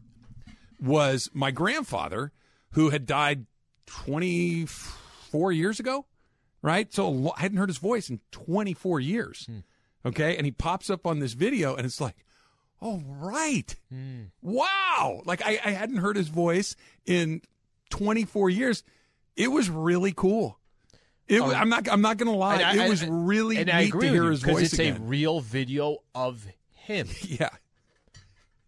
was my grandfather, who had died 24 years ago, right? So I hadn't heard his voice in 24 years. Hmm. Okay. And he pops up on this video, and it's like, oh, right. Wow. Like I, I hadn't heard his voice in 24 years. It was really cool. It, oh, was- I'm not. I'm not going to lie. I- it was I- really and neat I agree to hear his voice it's a real video of him. yeah.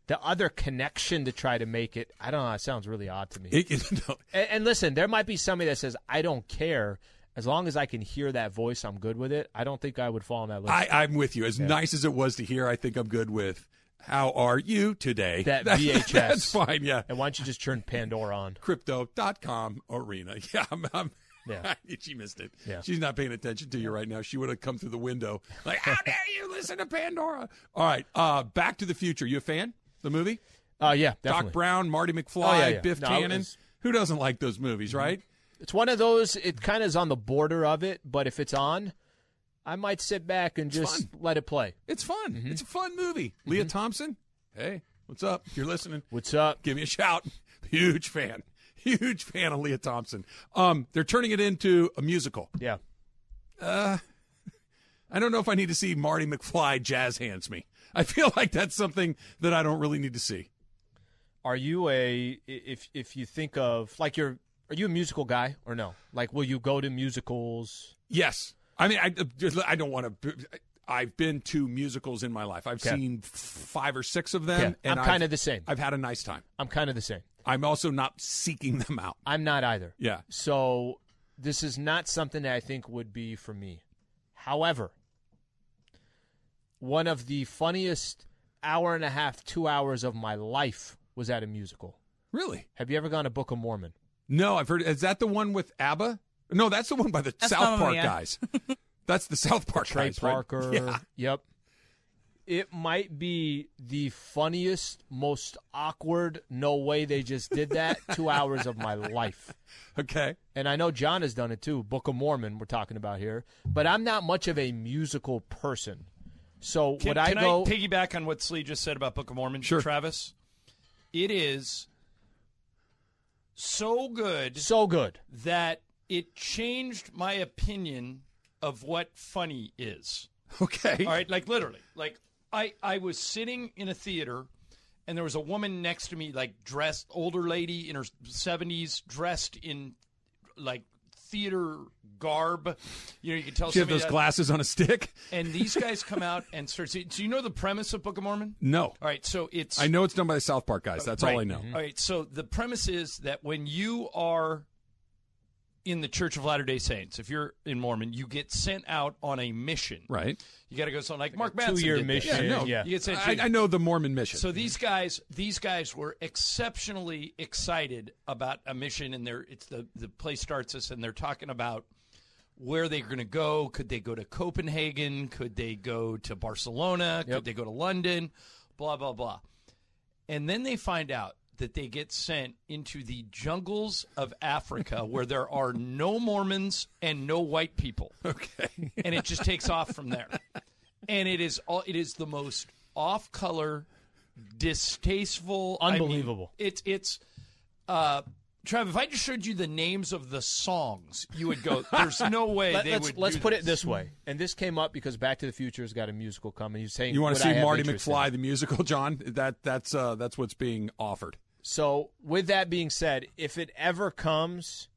The other connection to try to make it, I don't know. It sounds really odd to me. It- no, And, and listen, there might be somebody that says, I don't care. As long as I can hear that voice, I'm good with it. I don't think I would fall on that list. I, I'm with you. As nice as it was to hear, I think I'm good with. How are you today? That VHS. That's fine. Yeah. and why don't you just turn Pandora on? Crypto.com arena. Yeah. I'm, I'm, Yeah. she missed it. Yeah. She's not paying attention to you right now. She would have come through the window like, "How dare you listen to Pandora?" All right, uh, Back to the Future. You a fan? The movie? Uh, yeah, definitely. Doc Brown, Marty McFly, Oh, yeah, yeah. Biff No, Tannen. was- Who doesn't like those movies, right? It's one of those. It kind of is on the border of it, but if it's on, I might sit back and just let it play. It's fun. Mm-hmm. It's a fun movie. Lea Thompson. Hey, what's up? If you're listening, What's up? give me a shout. Huge fan. Huge fan of Lea Thompson. Um, they're turning it into a musical. Yeah. Uh, I don't know if I need to see Marty McFly jazz hands me. I feel like that's something that I don't really need to see. Are you a if if you think of like you're are you a musical guy or no? Like, will you go to musicals? Yes, I mean I I don't want to. I've been to musicals in my life. I've Okay. seen five or six of them, Yeah, and I'm kinda the same. I've had a nice time. I'm kind of the same. I'm also not seeking them out. I'm not either. Yeah. So this is not something that I think would be for me. However, one of the funniest hour and a half, two hours of my life was at a musical. Really? Have you ever gone to Book of Mormon? No, I've heard. Is that the one with ABBA? No, that's the one by the That's South Park Mia. guys. that's the South Park Trey guys, right? Parker. Yeah. Yep. It might be the funniest, most awkward, no way they just did that two hours of my life. Okay. And I know John has done it too. Book of Mormon, we're talking about here. But I'm not much of a musical person. So Can, would I can go? I piggyback on what Slee just said about Book of Mormon? Sure. Travis. It is so good so good. that it changed my opinion of what funny is. Okay. All right, like literally. Like I I was sitting in a theater and there was a woman next to me like dressed older lady in her 70s dressed in like theater garb. You know, you can tell She had those that- glasses on a stick. and these guys come out and start. Do you know the premise of Book of Mormon? No, All right, so it's I know it's done by the South Park guys. That's all I Right. know. All right, so the premise is that when you are in the Church of Latter Day Saints, if you're in Mormon, you get sent out on a mission. Right. You got to go something like Mark Manson two-year mission. Yeah, no. Yeah. You get sent I, I know the Mormon mission. So these guys, these guys were exceptionally excited about a mission, and they're it's the the play starts us, and they're talking about where they're going to go. Could they go to Copenhagen? Could they go to Barcelona? Yep. Could they go to London? Blah blah blah. And then they find out that they get sent into the jungles of Africa where there are no Mormons and no white people. okay. And it just takes off from there. And it is all it is the most off color, distasteful I mean, Unbelievable. it's it's uh Trav, if I just showed you the names of the songs, you would go, "There's no way Let, they us would." let's do put this. it this way. And this came up because Back to the Future's got a musical coming. He's saying You want to see Marty interest in McFly the musical, John? That that's uh that's what's being offered. So, with that being said, if it ever comes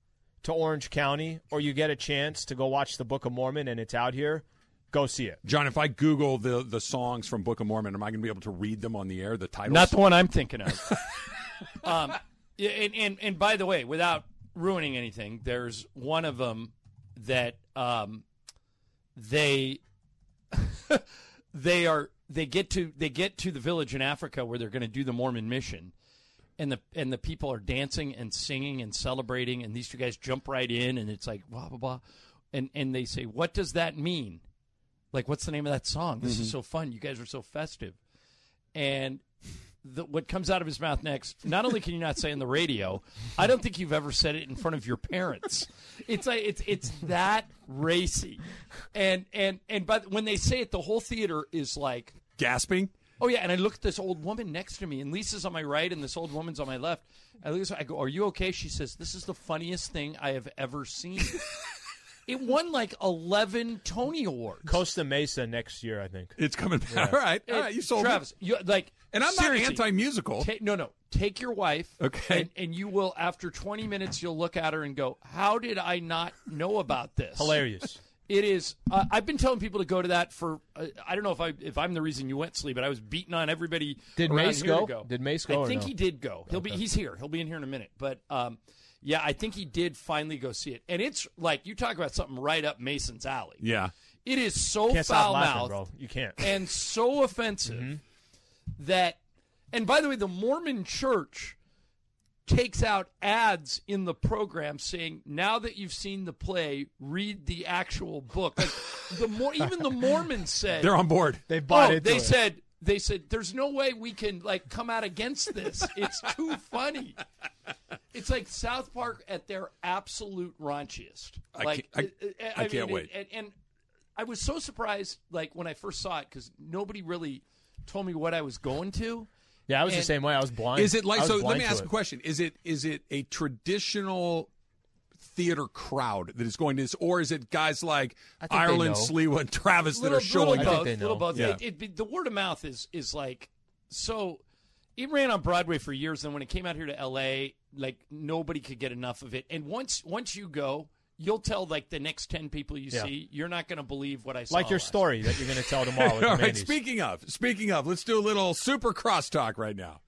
to Orange County or you get a chance to go watch the Book of Mormon and it's out here, go see it. John, if I Google the the songs from Book of Mormon, am I going to be able to read them on the air? The titles? Not the one I'm thinking of. um, and, and and by the way, without ruining anything, there's one of them that um, they they are they get to they get to the village in Africa where they're going to do the Mormon mission. And the and the people are dancing and singing and celebrating, and these two guys jump right in, and it's like blah blah blah, and and they say, "What does that mean? Like, what's the name of that song? This is mm-hmm. so fun. You guys are so festive." And the, what comes out of his mouth next, not only can you not say on the radio, I don't think you've ever said it in front of your parents. It's like it's it's that racy, and and and but when they say it, the whole theater is like, gasping. Oh yeah. And I look at this old woman next to me, and Lisa's on my right, and this old woman's on my left. I look, at her, I go, "Are you okay?" She says, "This is the funniest thing I have ever seen." it won like eleven Tony Awards. Costa Mesa next year, I think. It's coming back. All right, all right. You sold Travis, me. you, like, And I'm not anti-musical. Ta- no, no. Take your wife. Okay. And, and you will, after 20 minutes, you'll look at her and go, How did I not know about this? Hilarious. It is. Uh, I've been telling people to go to that for. Uh, I don't know if I if I'm the reason you went, Slee, but I was beating on everybody. Did around Mace go? go? Did Mace go I think no? he did go. He'll be. He's here. He'll be in here in a minute. But um, yeah, I think he did finally go see it, and it's like you talk about something right up Mason's alley. Yeah. It is so foul laughing, mouthed. You can't. and so offensive that and by the way the mormon church takes out ads in the program saying, "Now that you've seen the play, read the actual book." Like the more, even the Mormons said They're on board. They bought oh, into they it. said they said there's no way we can like come out against this. It's too funny. It's like South Park at their absolute raunchiest. I like can't- I- uh, I mean, can't wait. And, and I was so surprised, like when I first saw it, because nobody really told me what I was going to. Yeah, I was the same way. I was blind. Is it like so? Let me ask it. a question. Is it is it a traditional theater crowd that is going to this, or is it guys like I think they Ireland, know. Sliwa, and Travis that little, are showing little up? both, little both. Yeah. It, it, the word of mouth is is like so. It ran on Broadway for years. and when it came out here to L.A., like nobody could get enough of it. And once once you go, you'll tell like the next ten people you Yeah. see, you're not going to believe what I saw. Like your last story that you're going to tell tomorrow. With All the. Mandy's. Speaking of, speaking of, let's do a little super crosstalk right now.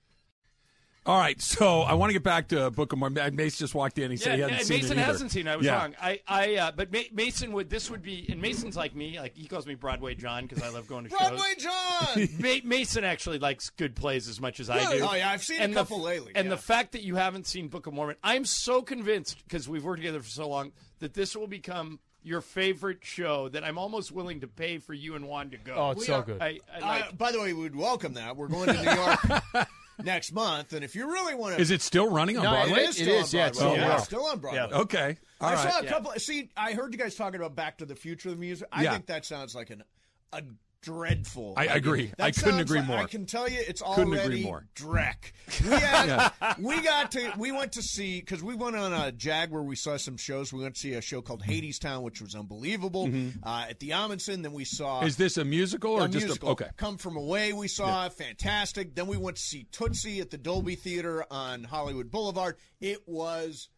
All right, so I want to get back to Book of Mormon. Mace just walked in. He said he hadn't and seen Mason it either. hasn't seen. it. I was Yeah. wrong. I, I, uh, but Ma- Mason would. This would be, and Mason's like me. Like he calls me Broadway John because I love going to shows. Broadway. John. Ma- Mason actually likes good plays as much as I do. Oh yeah, I've seen and a the- couple lately. And yeah. the fact that you haven't seen Book of Mormon, I'm so convinced because we've worked together for so long that this will become your favorite show. That I'm almost willing to pay for you and Juan to go. Oh, it's We so are- good. I, I Uh, like. by the way, we would welcome that. We're going to New York next month, and if you really want to, Is it still running on No, Broadway? it is It still is, on yeah, it's Broadway. still- yeah, it's still on Broadway. Yeah. Okay. All I right. saw a couple. See, I heard you guys talking about Back to the Future, the music. I Yeah. think that sounds like an a dreadful. I agree. That I couldn't agree like- more. I can tell you, it's Couldn't already agree more. Drek. We had, we got to we went to see because we went on a Jag where we saw some shows. We went to see a show called Hadestown, which was unbelievable. Uh, at the Ahmanson, then we saw Mm-hmm. Is this a musical or a just musical. a okay? Come from away, we saw fantastic. Then we went to see Tootsie at the Dolby Theater on Hollywood Boulevard. It was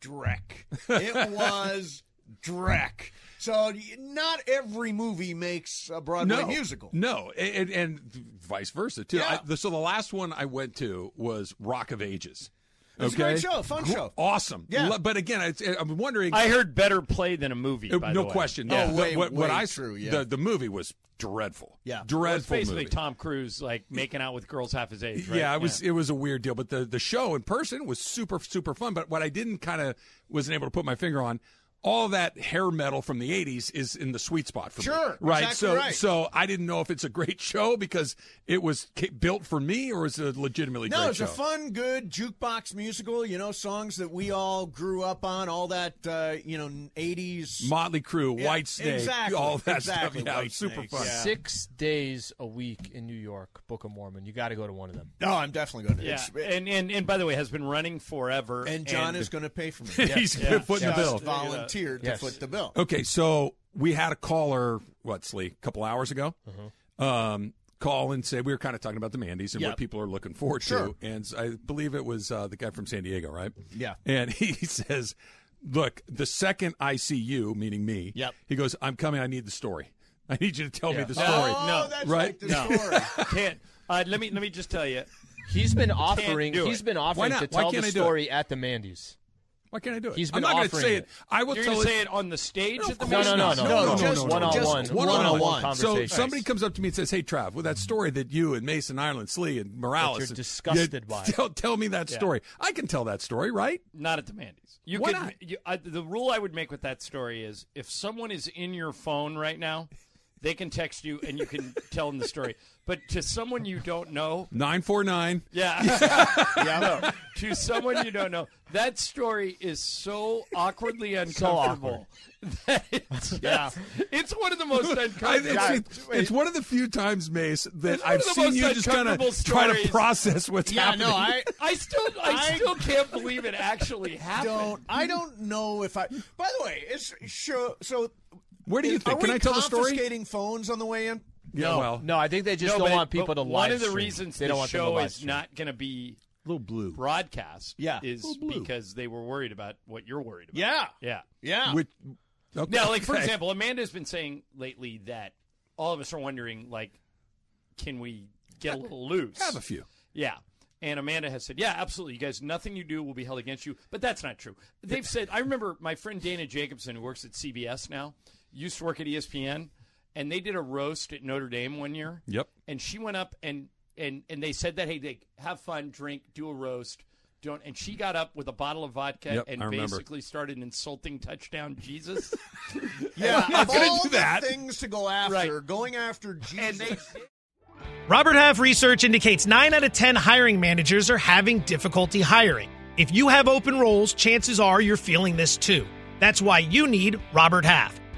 Drek. It was Drek. So not every movie makes a Broadway no musical. No, and, and vice versa too. Yeah. I, the, so the last one I went to was Rock of Ages. It was a okay? great show, fun show. awesome. Yeah. But again, it's, I'm wondering. I heard better play than a movie. By no the way. question. Oh, Yeah. The- way- what, what I true, yeah. the the movie was dreadful. Yeah. Well, it's dreadful basically movie. Tom Cruise like making out with girls half his age. Right? Yeah, it was it was a weird deal, but the the show in person was super super fun. But what I didn't kind of wasn't able to put my finger on. All that hair metal from the '80s is in the sweet spot for me. Sure, right? exactly so, right. so I didn't know if it's a great show because it was built for me, or is it a legitimately No, great it's show? a fun, good jukebox musical. You know, songs that we all grew up on. All that, uh, you know, eighties. Motley Crue, Yeah, Whitesnake, exactly, all that exactly, stuff. Yeah, White super Snake, fun. yeah. Six days a week in New York, Book of Mormon. You got to go to one of them. No, I'm definitely going to. Yeah, and, and and by the way, has been running forever. and John is going to pay for me. He's Yeah. footing the Just bill. Volunteered Yes. to foot the bill. Okay, so we had a caller, what, Slee, a couple hours ago, um, call and say we were kind of talking about the Mandy's and Yep. what people are looking forward Sure. to. And I believe it was uh, the guy from San Diego, right? Yeah. And he says, Look, the second I see you, meaning me, Yep. he goes, I'm coming. I need the story. I need you to tell me the story. Oh, No. that's Right? like the No. story. can't. Uh, let me let me just tell you. He's been offering. He's been offering to tell the I do it? story at the Mandy's. Why can't I do it? He's I'm not gonna say it. it. I will tell it. You're tell going to it. say it on the stage at the of No, course no, no, not. no, No, no, no, just no, no, no. one-on-one, Just one-on-one one-on-one. conversation. So somebody comes up to me and says, "Hey, Trav, with that story that you and Mason Ireland, Slee, and Morales, you're and- disgusted Yeah, by it." Tell, tell me that story. I can tell that story, right? Not at the Mandy's. You Why could, not? You, I, the rule I would make with that story is if someone is in your phone right now, they can text you and you can tell them the story. But to someone you don't know, Nine four nine. yeah, no, to someone you don't know, that story is so awkwardly uncomfortable. that it's, Yeah. it's one of the most I, uncomfortable. it's, it's one of the few times, Mace, that I've seen you just kind of try to process what's Yeah, happening. no, I I still, I, I- still can't believe it actually happened. don't. I don't know if I. By the way, it's sure. So, Where do you are think? Can we I tell the story? confiscating phones on the way in? Yeah, well, No, I think they just No, don't want people to live One of the stream. reasons they the don't want to show is not going to be little blue. broadcast Yeah. is because they were worried about what you're worried about. Yeah, Yeah. yeah. Which, okay. Now, like for okay. example, Amanda's been saying lately that all of us are wondering, like, can we get a little loose? have a few. Yeah. And Amanda has said, yeah, absolutely. You guys, nothing you do will be held against you. But that's not true. They've said, I remember my friend Dana Jacobson, who works at CBS now, used to work at ESPN, and they did a roast at Notre Dame one year. Yep. And she went up and, and, and they said that, hey, they have fun, drink, do a roast. Don't. And she got up with a bottle of vodka Yep, and basically started insulting touchdown Jesus. Yeah, I'm not of gonna all do the that. things to go after, Right. going after Jesus. Robert Half research indicates 9 out of 10 hiring managers are having difficulty hiring. If you have open roles, chances are you're feeling this too. That's why you need Robert Half.